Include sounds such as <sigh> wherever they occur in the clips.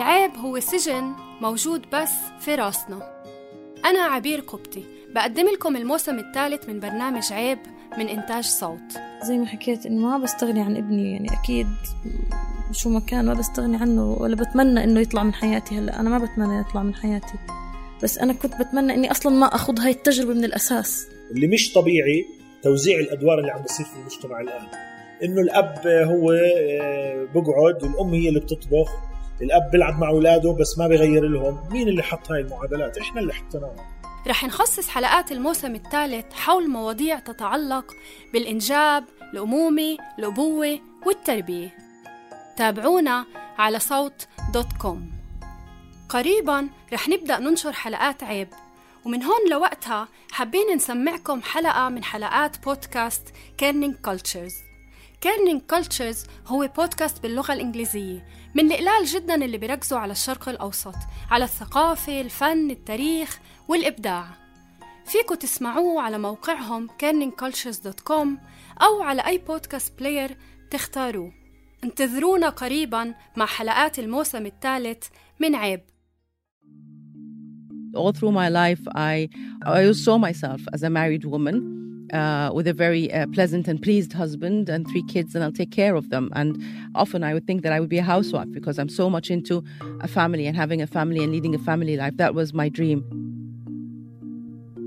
العيب هو سجن موجود بس في راسنا. أنا عبير قبطي بقدم لكم الموسم الثالث من برنامج عيب من إنتاج صوت. زي ما حكيت إنه ما بستغني عن ابني يعني أكيد شو ما كان ما بستغني عنه ولا بتمنى إنه يطلع من حياتي هلأ. أنا ما بتمنى يطلع من حياتي. بس أنا كنت بتمنى إني أصلا ما أخذ هاي التجربة من الأساس. اللي مش طبيعي توزيع الأدوار اللي عم بيصير في المجتمع الآن. إنه الأب هو آه، بقعد الام هي اللي بتطبخ. الأب بيلعب مع أولاده بس ما بيغير لهم. مين اللي حط هاي المعادلات؟ إحنا اللي حطيناها. رح نخصص حلقات الموسم الثالث حول مواضيع تتعلق بالإنجاب، الأمومة، الأبوة والتربية. تابعونا على صوت دوت كوم. قريبا رح نبدأ ننشر حلقات عيب. ومن هون لوقتها حابين نسمعكم حلقة من حلقات بودكاست كيرنينج كولتشرز كيرنينج كولتشرز هو بودكاست باللغة الإنجليزية. من القلال جدا اللي بيركزوا على الشرق الأوسط على الثقافة، الفن، التاريخ والإبداع. فيكم تسمعوه على موقعهم kerningcultures.com أو على أي بودكاست بلاير تختاروه. انتظرونا قريبا مع حلقات الموسم الثالث من عيب. All through my life, I I saw myself as a married woman. Uh, with a very uh, pleasant and pleased husband and three kids, and I'll take care of them. And often I would think that I would be a housewife because I'm so much into a family and having a family and leading a family life. That was my dream.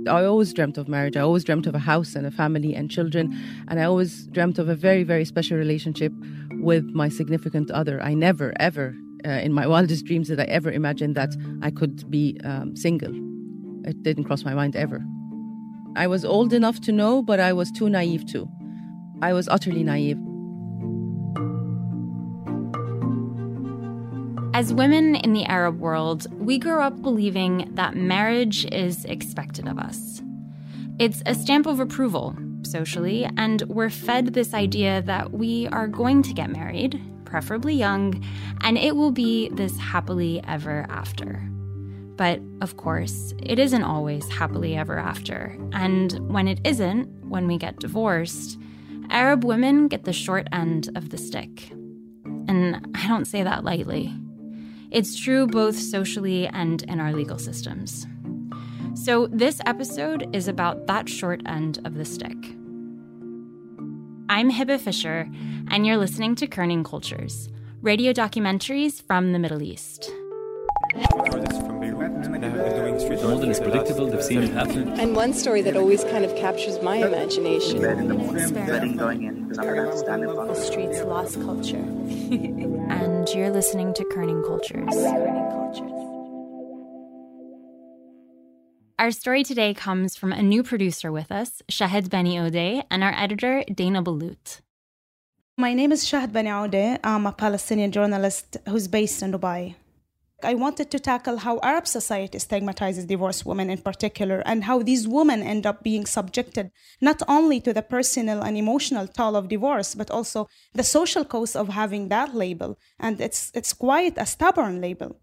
I always dreamt of marriage. I always dreamt of a house and a family and children. And I always dreamt of a very, very special relationship with my significant other. I never, ever, uh, in my wildest dreams, did I ever imagine that I could be um, single. It didn't cross my mind ever. I was old enough to know, but I was too naive to. I was utterly naive. As women in the Arab world, we grew up believing that marriage is expected of us. It's a stamp of approval, socially, and we're fed this idea that we are going to get married, preferably young, and it will be this happily ever after. But of course, it isn't always happily ever after. And when it isn't, when we get divorced, Arab women get the short end of the stick. And I don't say that lightly. It's true both socially and in our legal systems. So, this episode is about that short end of the stick. I'm Hebah Fisher, and you're listening to Kerning Cultures, radio documentaries from the Middle East. More than is predictable, they've seen it happen. And one story that always kind of captures my imagination. bed in the morning, dreading going in because I'm going to have to stand in front The streets lost culture. <laughs> And you're listening to Kerning Cultures. Our story today comes from a new producer with us, Shahed Bani Ode, and our editor, Dana Ballout. My name is Shahd Bani Aoudeh. I'm a Palestinian journalist who's based in Dubai. I wanted to tackle how Arab society stigmatizes divorced women in particular and how these women end up being subjected not only to the personal and emotional toll of divorce, but also the social cost of having that label. And it's, it's quite a stubborn label.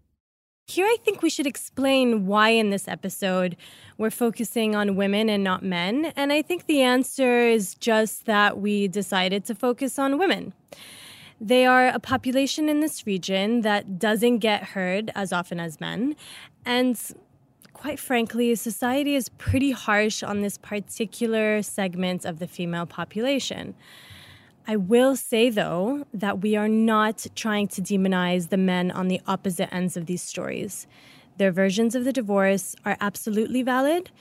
Here, I think we should explain why in this episode we're focusing on women and not men. And I think the answer is just that we decided to focus on women. They are a population in this region that doesn't get heard as often as men. And quite frankly, society is pretty harsh on this particular segment of the female population. I will say, though, that we are not trying to demonize the men on the opposite ends of these stories. Their versions of the divorce are absolutely valid,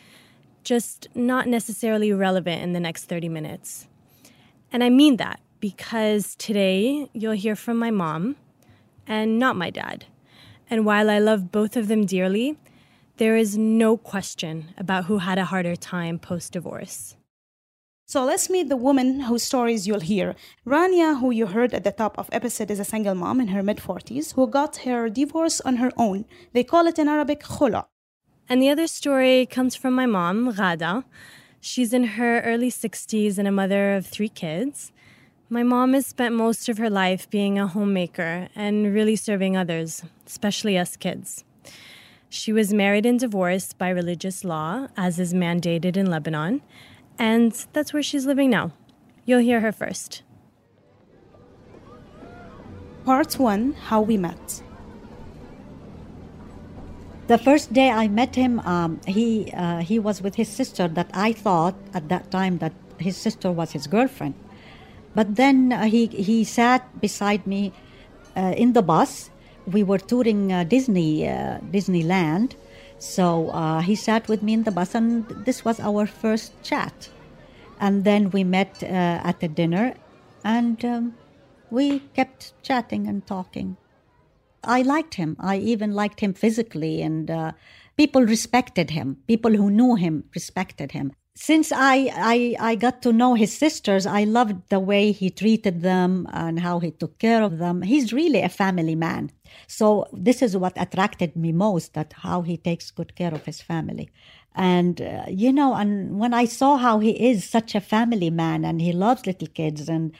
just not necessarily relevant in the next 30 minutes. And I mean that because today you'll hear from my mom and not my dad. And while I love both of them dearly, there is no question about who had a harder time post divorce. So let's meet the woman whose stories you'll hear. Rania, who you heard at the top of episode, is a single mom in her mid 40s who got her divorce on her own. They call it in Arabic khula. And the other story comes from my mom, Ghada. She's in her early 60s and a mother of three kids. My mom has spent most of her life being a homemaker and really serving others, especially us kids. She was married and divorced by religious law, as is mandated in Lebanon, and that's where she's living now. You'll hear her first. Part 1 How We Met. The first day I met him, um, he uh, he was with his sister. That I thought at that time that his sister was his girlfriend, but then uh, he he sat beside me uh, in the bus. We were touring uh, Disney uh, Disneyland, so uh, he sat with me in the bus, and this was our first chat. And then we met at the dinner, and um, we kept chatting and talking. I liked him. I even liked him physically, and people respected him. People who knew him respected him. Since I, I, I got to know his sisters, I loved the way he treated them and how he took care of them. He's really a family man. So this is what attracted me most, that how he takes good care of his family. And, uh, you know, and when I saw how he is such a family man and he loves little kids and,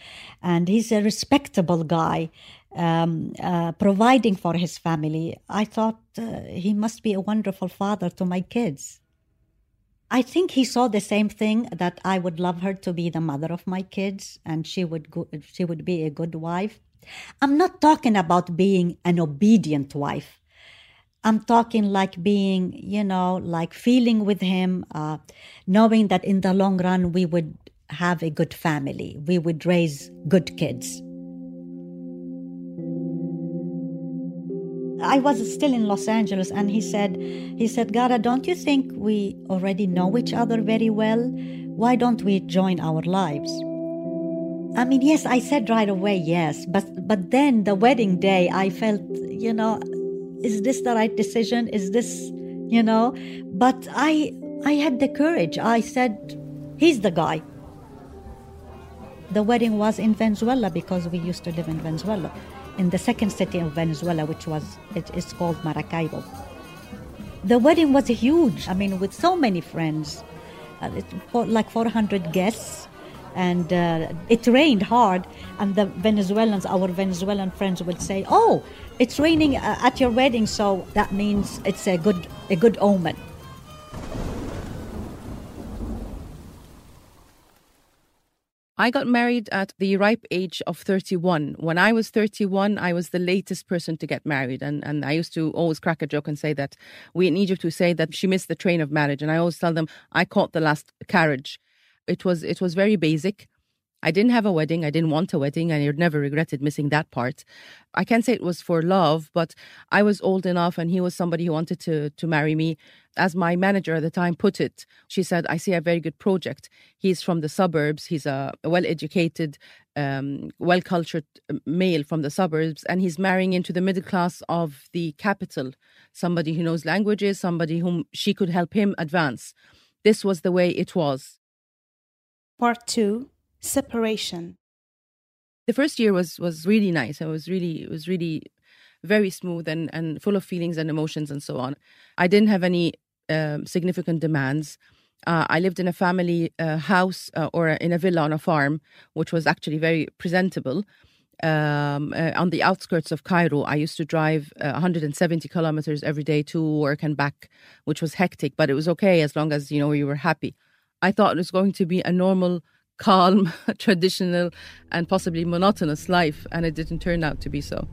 and he's a respectable guy, um, uh, providing for his family, I thought uh, he must be a wonderful father to my kids. I think he saw the same thing that I would love her to be the mother of my kids and she would go, she would be a good wife. I'm not talking about being an obedient wife. I'm talking like being, you know, like feeling with him, uh, knowing that in the long run we would have a good family, we would raise good kids. I was still in Los Angeles and he said, he said, Ghada, don't you think we already know each other very well? Why don't we join our lives? I mean, yes, I said right away yes, but but then the wedding day, I felt, you know, is this the right decision? Is this, you know? But I I had the courage. I said, he's the guy. The wedding was in Venezuela because we used to live in Venezuela, in the second city of Venezuela, which was it is called Maracaibo. The wedding was huge. I mean, with so many friends, uh, it, like 400 guests and uh, it rained hard and the venezuelans our venezuelan friends would say oh it's raining uh, at your wedding so that means it's a good a good omen I got married at the ripe age of 31. When I was 31, I was the latest person to get married. And, and I used to always crack a joke and say that we in Egypt we say that she missed the train of marriage. And I always tell them I caught the last carriage it was it was very basic. I didn't have a wedding. I didn't want a wedding, and I never regretted missing that part. I can't say it was for love, but I was old enough, and he was somebody who wanted to to marry me. As my manager at the time put it, she said, "I see a very good project. He's from the suburbs. He's a well-educated, um, well-cultured uh, male from the suburbs, and he's marrying into the middle class of the capital. Somebody who knows languages, somebody whom she could help him advance." This was the way it was Part two separation. The first year was was really nice. It was really it was really very smooth and and full of feelings and emotions and so on. I didn't have any um, significant demands. Uh, I lived in a family uh, house uh, or in a villa on a farm, which was actually very presentable. Um, uh, on the outskirts of Cairo, I used to drive 170 uh, kilometers every day to work and back, which was hectic, but it was okay as long as you know you were happy. I thought it was going to be a normal, calm, <laughs> traditional, and possibly monotonous life, and it didn't turn out to be so.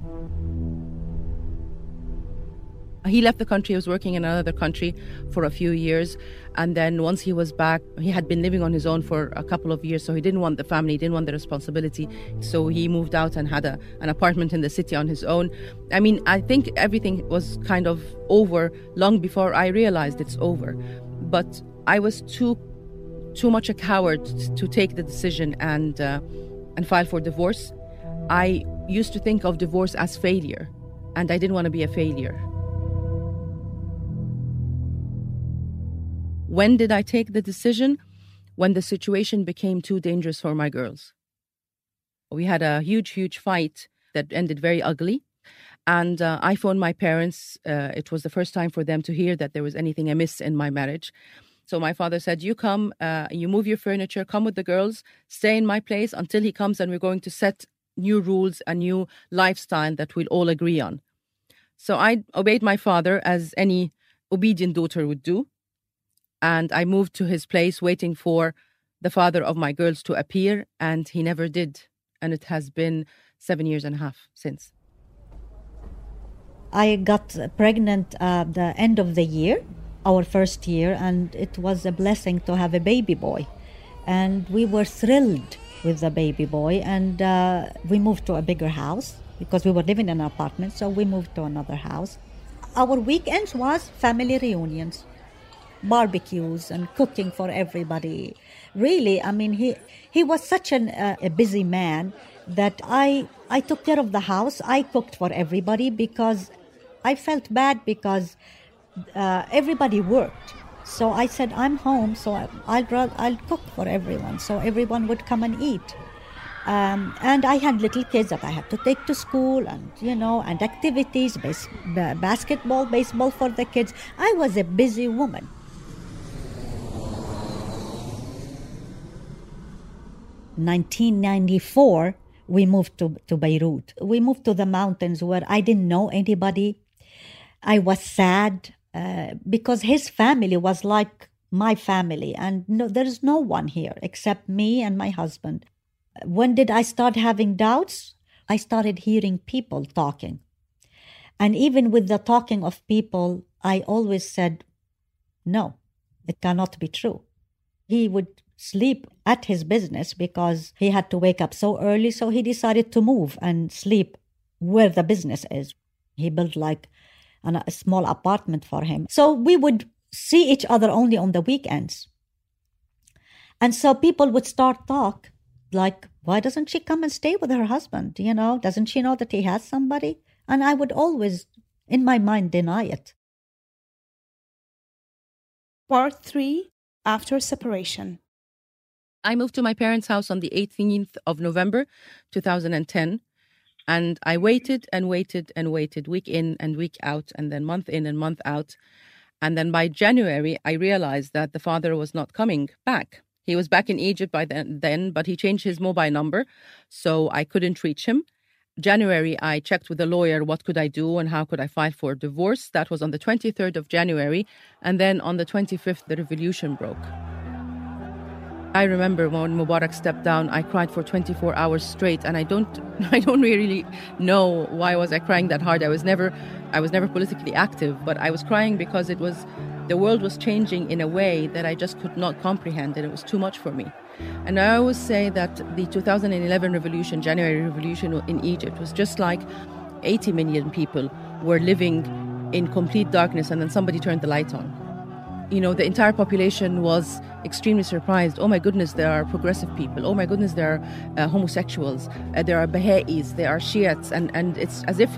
He left the country, he was working in another country for a few years. And then once he was back, he had been living on his own for a couple of years. So he didn't want the family, he didn't want the responsibility. So he moved out and had a, an apartment in the city on his own. I mean, I think everything was kind of over long before I realized it's over. But I was too too much a coward to take the decision and uh, and file for divorce. I used to think of divorce as failure, and I didn't want to be a failure. When did I take the decision? When the situation became too dangerous for my girls. We had a huge, huge fight that ended very ugly. And uh, I phoned my parents. Uh, it was the first time for them to hear that there was anything amiss in my marriage. So my father said, You come, uh, you move your furniture, come with the girls, stay in my place until he comes, and we're going to set new rules, a new lifestyle that we'll all agree on. So I obeyed my father as any obedient daughter would do. And I moved to his place, waiting for the father of my girls to appear, and he never did. And it has been seven years and a half since. I got pregnant at the end of the year, our first year, and it was a blessing to have a baby boy. And we were thrilled with the baby boy, and uh, we moved to a bigger house because we were living in an apartment, so we moved to another house. Our weekends was family reunions, barbecues, and cooking for everybody. Really, I mean, he he was such an, uh, a busy man that I I took care of the house. I cooked for everybody because I felt bad because uh, everybody worked. So I said, I'm home, so I, will I'll cook for everyone. So everyone would come and eat. Um, and I had little kids that I had to take to school, and you know, and activities, basketball, baseball for the kids. I was a busy woman. Nineteen ninety four, we moved to, to Beirut. We moved to the mountains where I didn't know anybody. I was sad uh, because his family was like my family, and no, there is no one here except me and my husband. When did I start having doubts? I started hearing people talking. And even with the talking of people, I always said, no, it cannot be true. He would sleep at his business because he had to wake up so early, so he decided to move and sleep where the business is. He built like an, a small apartment for him. So we would see each other only on the weekends. And so people would start talk like, why doesn't she come and stay with her husband? You know, doesn't she know that he has somebody? And I would always, in my mind, deny it. Part three After separation. I moved to my parents' house on the 18th of November 2010. And I waited and waited and waited, week in and week out, and then month in and month out. And then by January, I realized that the father was not coming back. He was back in Egypt by then, but he changed his mobile number, so I couldn't reach him. January, I checked with the lawyer what could I do and how could I file for divorce. That was on the 23rd of January. And then on the 25th, the revolution broke. I remember when Mubarak stepped down, I cried for 24 hours straight, and I don't, <laughs> I don't really know why was I crying that hard. I was never, I was never politically active, but I was crying because it was, the world was changing in a way that I just could not comprehend, and it was too much for me. And I always say that the 2011 revolution, January revolution in Egypt, was just like 80 million people were living in complete darkness, and then somebody turned the light on you know, the entire population was extremely surprised. Oh my goodness, there are progressive people. Oh my goodness, there are uh, homosexuals. Uh, there are Baha'is. There are Shiites. And, and it's as if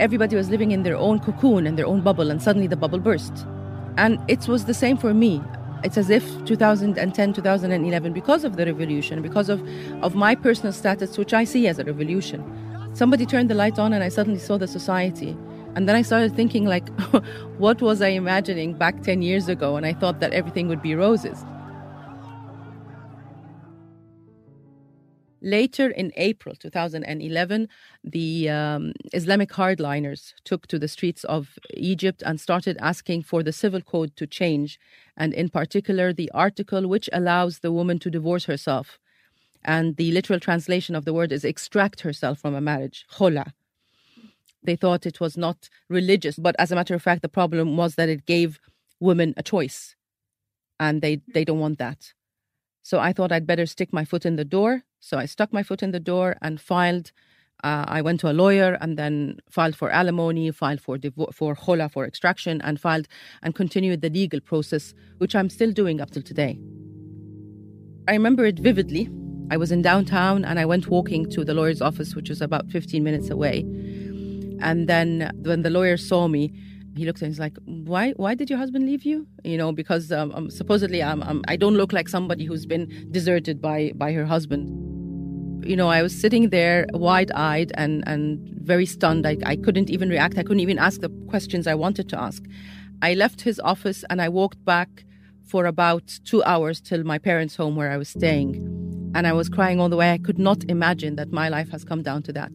everybody was living in their own cocoon and their own bubble, and suddenly the bubble burst. And it was the same for me. It's as if 2010, 2011, because of the revolution, because of, of my personal status, which I see as a revolution, somebody turned the light on and I suddenly saw the society and then I started thinking, like, <laughs> what was I imagining back 10 years ago? And I thought that everything would be roses. Later in April 2011, the um, Islamic hardliners took to the streets of Egypt and started asking for the civil code to change, and in particular, the article which allows the woman to divorce herself. And the literal translation of the word is extract herself from a marriage, khola. They thought it was not religious, but as a matter of fact, the problem was that it gave women a choice, and they they don't want that. So I thought I'd better stick my foot in the door. So I stuck my foot in the door and filed. Uh, I went to a lawyer and then filed for alimony, filed for for khola for extraction, and filed and continued the legal process, which I'm still doing up till today. I remember it vividly. I was in downtown and I went walking to the lawyer's office, which was about 15 minutes away. And then when the lawyer saw me, he looked and he's like, "Why? Why did your husband leave you? You know, because um, um, supposedly I'm, I'm, I don't look like somebody who's been deserted by by her husband." You know, I was sitting there wide-eyed and and very stunned. I, I couldn't even react. I couldn't even ask the questions I wanted to ask. I left his office and I walked back for about two hours till my parents' home where I was staying. And I was crying all the way. I could not imagine that my life has come down to that.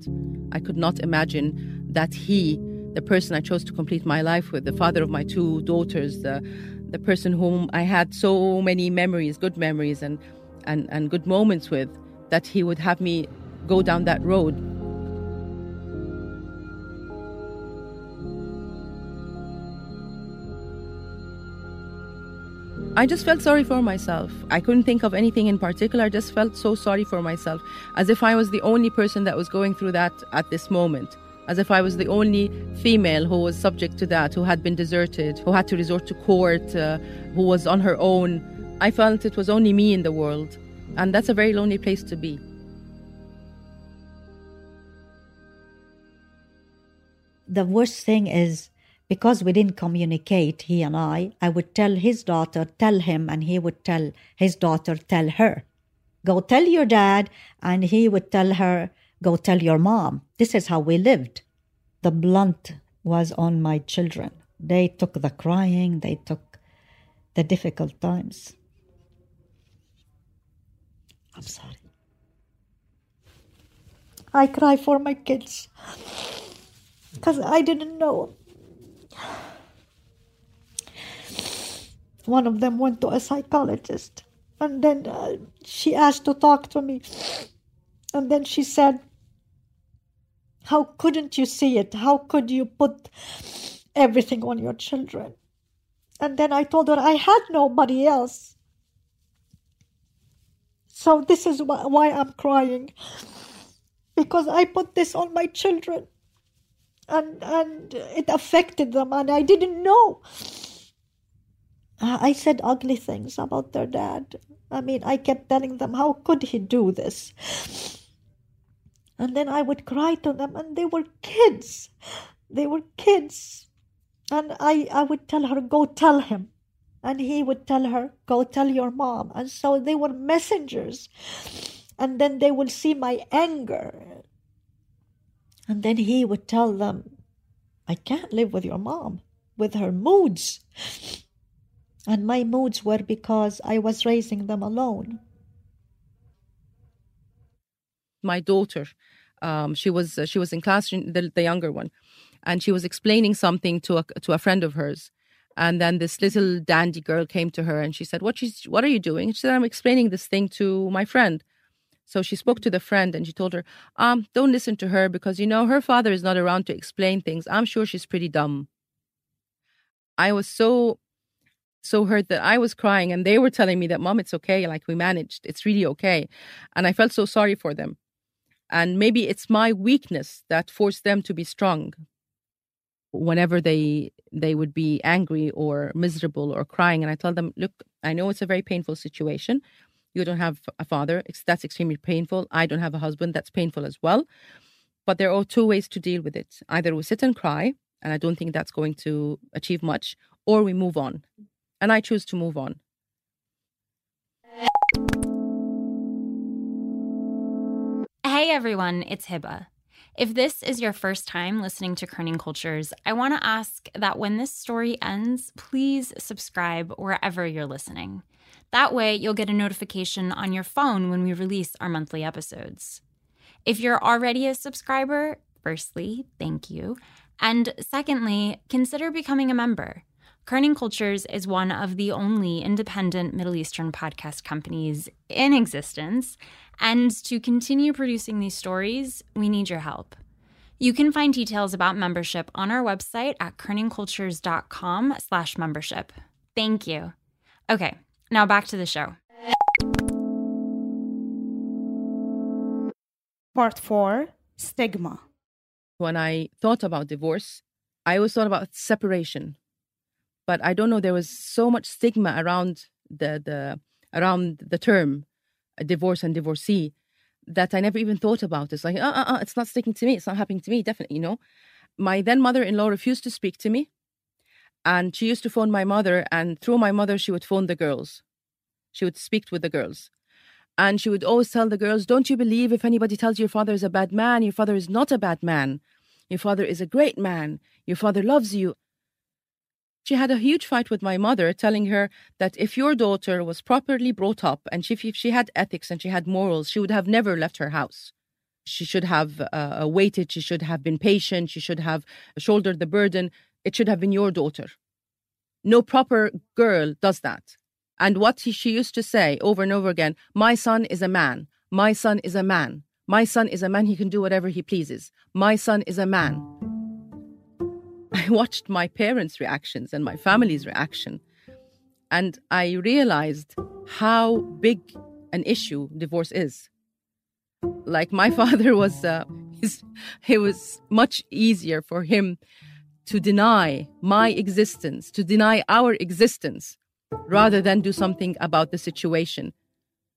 I could not imagine that he, the person I chose to complete my life with, the father of my two daughters, the, the person whom I had so many memories, good memories and, and, and good moments with, that he would have me go down that road. I just felt sorry for myself. I couldn't think of anything in particular. I just felt so sorry for myself, as if I was the only person that was going through that at this moment. As if I was the only female who was subject to that, who had been deserted, who had to resort to court, uh, who was on her own. I felt it was only me in the world. And that's a very lonely place to be. The worst thing is because we didn't communicate, he and I, I would tell his daughter, tell him, and he would tell his daughter, tell her. Go tell your dad, and he would tell her, go tell your mom. This is how we lived. The blunt was on my children. They took the crying, they took the difficult times. I'm sorry. I cry for my kids because I didn't know. One of them went to a psychologist, and then uh, she asked to talk to me. And then she said, How couldn't you see it? How could you put everything on your children? And then I told her I had nobody else. So this is why I'm crying. Because I put this on my children. And, and it affected them, and I didn't know. I said ugly things about their dad. I mean, I kept telling them, How could he do this? And then I would cry to them, and they were kids. They were kids. And I, I would tell her, Go tell him. And he would tell her, Go tell your mom. And so they were messengers. And then they would see my anger. And then he would tell them, I can't live with your mom, with her moods. And my moods were because I was raising them alone. My daughter, um, she was uh, she was in class, the, the younger one, and she was explaining something to a to a friend of hers. And then this little dandy girl came to her and she said, "What she's what are you doing?" She said, "I'm explaining this thing to my friend." So she spoke to the friend and she told her, "Um, don't listen to her because you know her father is not around to explain things. I'm sure she's pretty dumb." I was so so hurt that I was crying and they were telling me that, Mom, it's okay. Like we managed. It's really okay. And I felt so sorry for them. And maybe it's my weakness that forced them to be strong. Whenever they they would be angry or miserable or crying, and I tell them, look, I know it's a very painful situation. You don't have a father; that's extremely painful. I don't have a husband; that's painful as well. But there are two ways to deal with it: either we sit and cry, and I don't think that's going to achieve much, or we move on and I choose to move on. Hey everyone, it's Hebah. If this is your first time listening to Kerning Cultures, I want to ask that when this story ends, please subscribe wherever you're listening. That way, you'll get a notification on your phone when we release our monthly episodes. If you're already a subscriber, firstly, thank you. And secondly, consider becoming a member. Kerning Cultures is one of the only independent Middle Eastern podcast companies in existence, and to continue producing these stories, we need your help. You can find details about membership on our website at kerningcultures.com slash membership. Thank you. Okay, now back to the show. Part 4 Stigma. When I thought about divorce, I always thought about separation but I don't know. There was so much stigma around the the around the term divorce and divorcee that I never even thought about. It's like, uh, uh, uh, it's not sticking to me. It's not happening to me. Definitely, you know. My then mother-in-law refused to speak to me, and she used to phone my mother, and through my mother, she would phone the girls. She would speak with the girls. And she would always tell the girls, Don't you believe if anybody tells you your father is a bad man? Your father is not a bad man. Your father is a great man. Your father loves you. She had a huge fight with my mother, telling her that if your daughter was properly brought up and she, if she had ethics and she had morals, she would have never left her house. She should have uh, waited, she should have been patient, she should have shouldered the burden. It should have been your daughter. No proper girl does that. And what she used to say over and over again my son is a man, my son is a man, my son is a man, he can do whatever he pleases, my son is a man. <laughs> I watched my parents' reactions and my family's reaction. And I realized how big an issue divorce is. Like my <laughs> father was, uh, it was much easier for him to deny my existence, to deny our existence, rather than do something about the situation.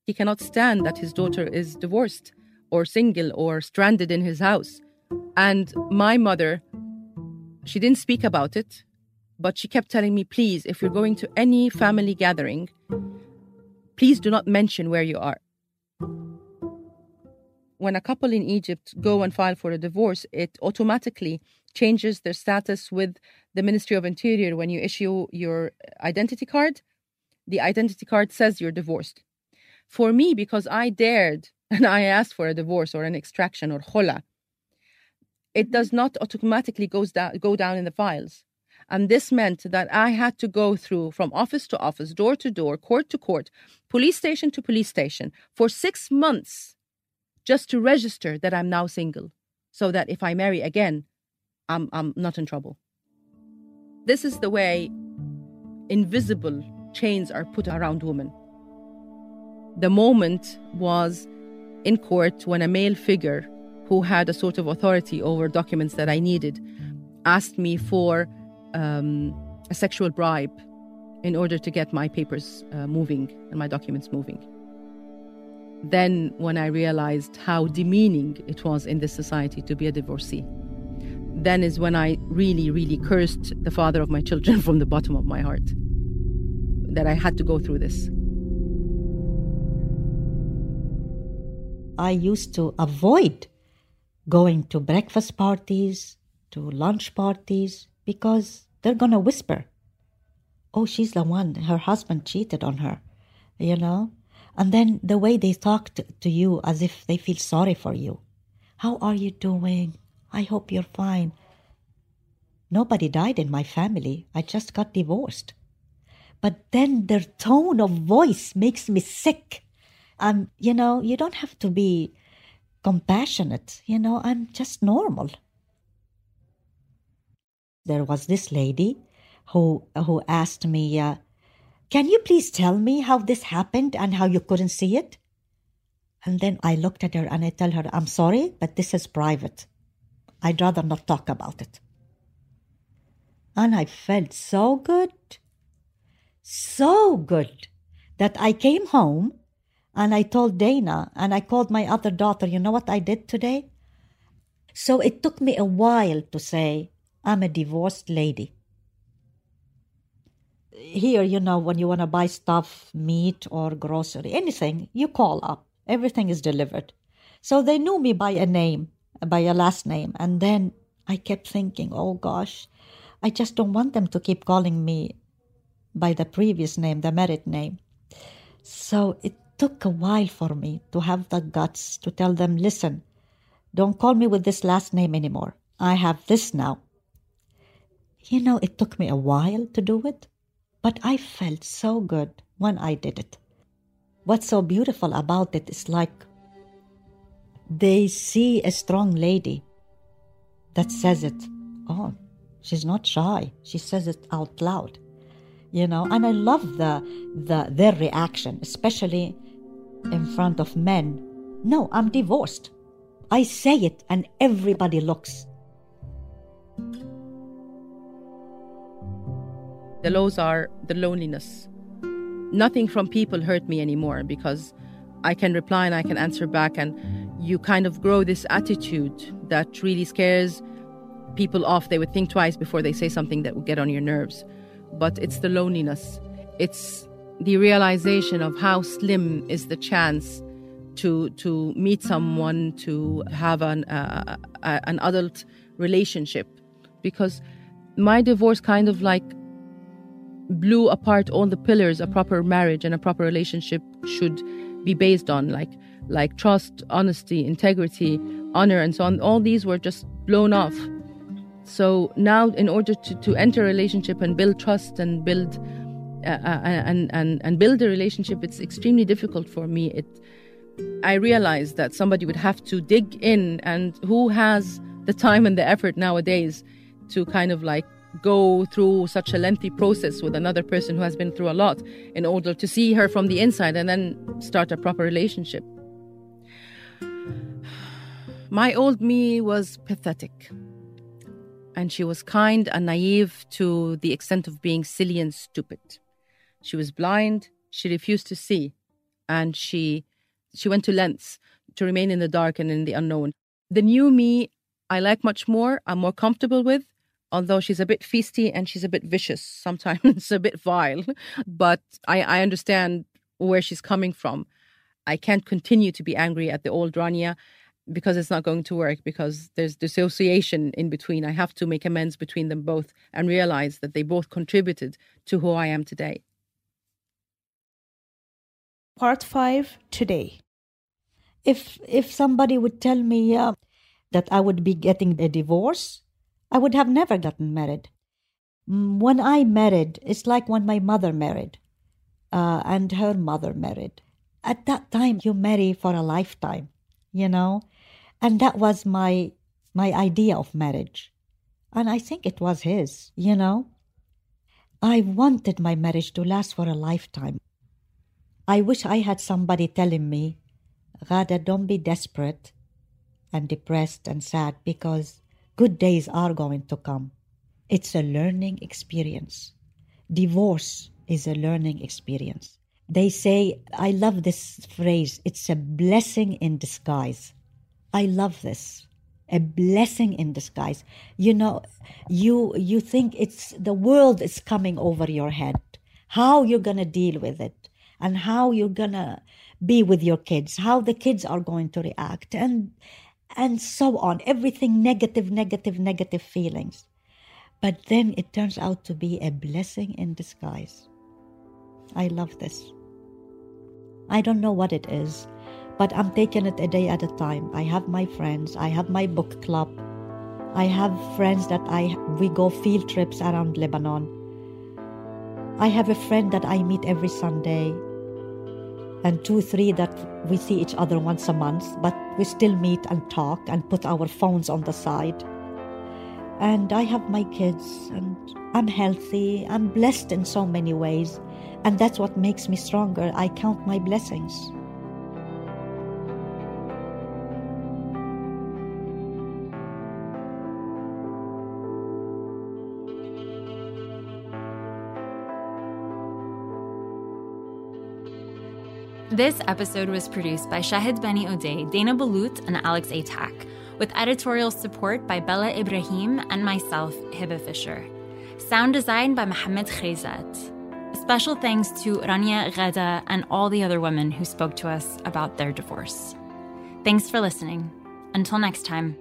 He cannot stand that his daughter is divorced or single or stranded in his house. And my mother, she didn't speak about it, but she kept telling me, please, if you're going to any family gathering, please do not mention where you are. When a couple in Egypt go and file for a divorce, it automatically changes their status with the Ministry of Interior when you issue your identity card. The identity card says you're divorced. For me, because I dared and I asked for a divorce or an extraction or khola, it does not automatically goes down, go down in the files. And this meant that I had to go through from office to office, door to door, court to court, police station to police station for six months just to register that I'm now single, so that if I marry again, I'm, I'm not in trouble. This is the way invisible chains are put around women. The moment was in court when a male figure who had a sort of authority over documents that I needed asked me for um, a sexual bribe in order to get my papers uh, moving and my documents moving. Then, when I realized how demeaning it was in this society to be a divorcee, then is when I really, really cursed the father of my children <laughs> from the bottom of my heart that I had to go through this. I used to avoid going to breakfast parties, to lunch parties, because they're going to whisper, oh, she's the one, her husband cheated on her, you know? And then the way they talk to, to you as if they feel sorry for you. How are you doing? I hope you're fine. Nobody died in my family. I just got divorced. But then their tone of voice makes me sick. Um, you know, you don't have to be compassionate. You know, I'm just normal. There was this lady who who asked me, uh, "Can you please tell me how this happened and how you couldn't see it?" And then I looked at her and I tell her, "I'm sorry, but this is private. I'd rather not talk about it." And I felt so good, so good, that I came home and I told Dana and I called my other daughter, you know what I did today? So it took me a while to say, I'm a divorced lady. Here, you know, when you want to buy stuff, meat or grocery, anything, you call up. Everything is delivered. So they knew me by a name, by a last name. And then I kept thinking, oh gosh, I just don't want them to keep calling me by the previous name, the married name. So it took a while for me to have the guts to tell them, listen, don't call me with this last name anymore. I have this now. You know, it took me a while to do it, but I felt so good when I did it. What's so beautiful about it is like they see a strong lady that says it. Oh, she's not shy. She says it out loud. You know, and I love the the their reaction, especially in front of men. No, I'm divorced. I say it and everybody looks. The lows are the loneliness. Nothing from people hurt me anymore because I can reply and I can answer back, and you kind of grow this attitude that really scares people off. They would think twice before they say something that would get on your nerves. But it's the loneliness. It's the realization of how slim is the chance to to meet someone to have an uh, an adult relationship. Because my divorce kind of like blew apart all the pillars a proper marriage and a proper relationship should be based on like like trust honesty integrity honor and so on. All these were just blown off. So now in order to, to enter a relationship and build trust and build uh, uh, and, and, and build a relationship, it's extremely difficult for me. It, I realized that somebody would have to dig in, and who has the time and the effort nowadays to kind of like go through such a lengthy process with another person who has been through a lot in order to see her from the inside and then start a proper relationship. My old me was pathetic. And she was kind and naive to the extent of being silly and stupid. She was blind, she refused to see, and she she went to lengths to remain in the dark and in the unknown. The new me I like much more, I'm more comfortable with, although she's a bit feisty and she's a bit vicious, sometimes <laughs> a bit vile. But I, I understand where she's coming from. I can't continue to be angry at the old Rania because it's not going to work because there's dissociation in between. I have to make amends between them both and realize that they both contributed to who I am today. Part 5 today. If if somebody would tell me uh, that I would be getting a divorce, I would have never gotten married. Mm, when I married, it's like when my mother married uh, and her mother married. At that time, you marry for a lifetime, you know? And that was my, my idea of marriage. And I think it was his, you know? I wanted my marriage to last for a lifetime. I wish I had somebody telling me, Ghada, don't be desperate and depressed and sad because good days are going to come. It's a learning experience. Divorce is a learning experience. They say, I love this phrase, it's a blessing in disguise. I love this. A blessing in disguise. You know, you you think it's the world is coming over your head. How you're gonna deal with it and how you're gonna be with your kids, how the kids are going to react. And and so on. Everything negative, negative, negative feelings. But then it turns out to be a blessing in disguise. I love this. I don't know what it is, but I'm taking it a day at a time. I have my friends, I have my book club. I have friends that I we go field trips around Lebanon. I have a friend that I meet every Sunday and two, three that we see each other once a month, but we still meet and talk and put our phones on the side. And I have my kids, and I'm healthy. I'm blessed in so many ways. And that's what makes me stronger. I count my blessings. This episode was produced by Shahid Beni Odeh, Dana Ballout, and Alex Atack, with editorial support by Bella Ibrahim and myself, Hebah Fisher. Sound design by Mohammed Khayzat. Special thanks to Rania Ghada and all the other women who spoke to us about their divorce. Thanks for listening. Until next time.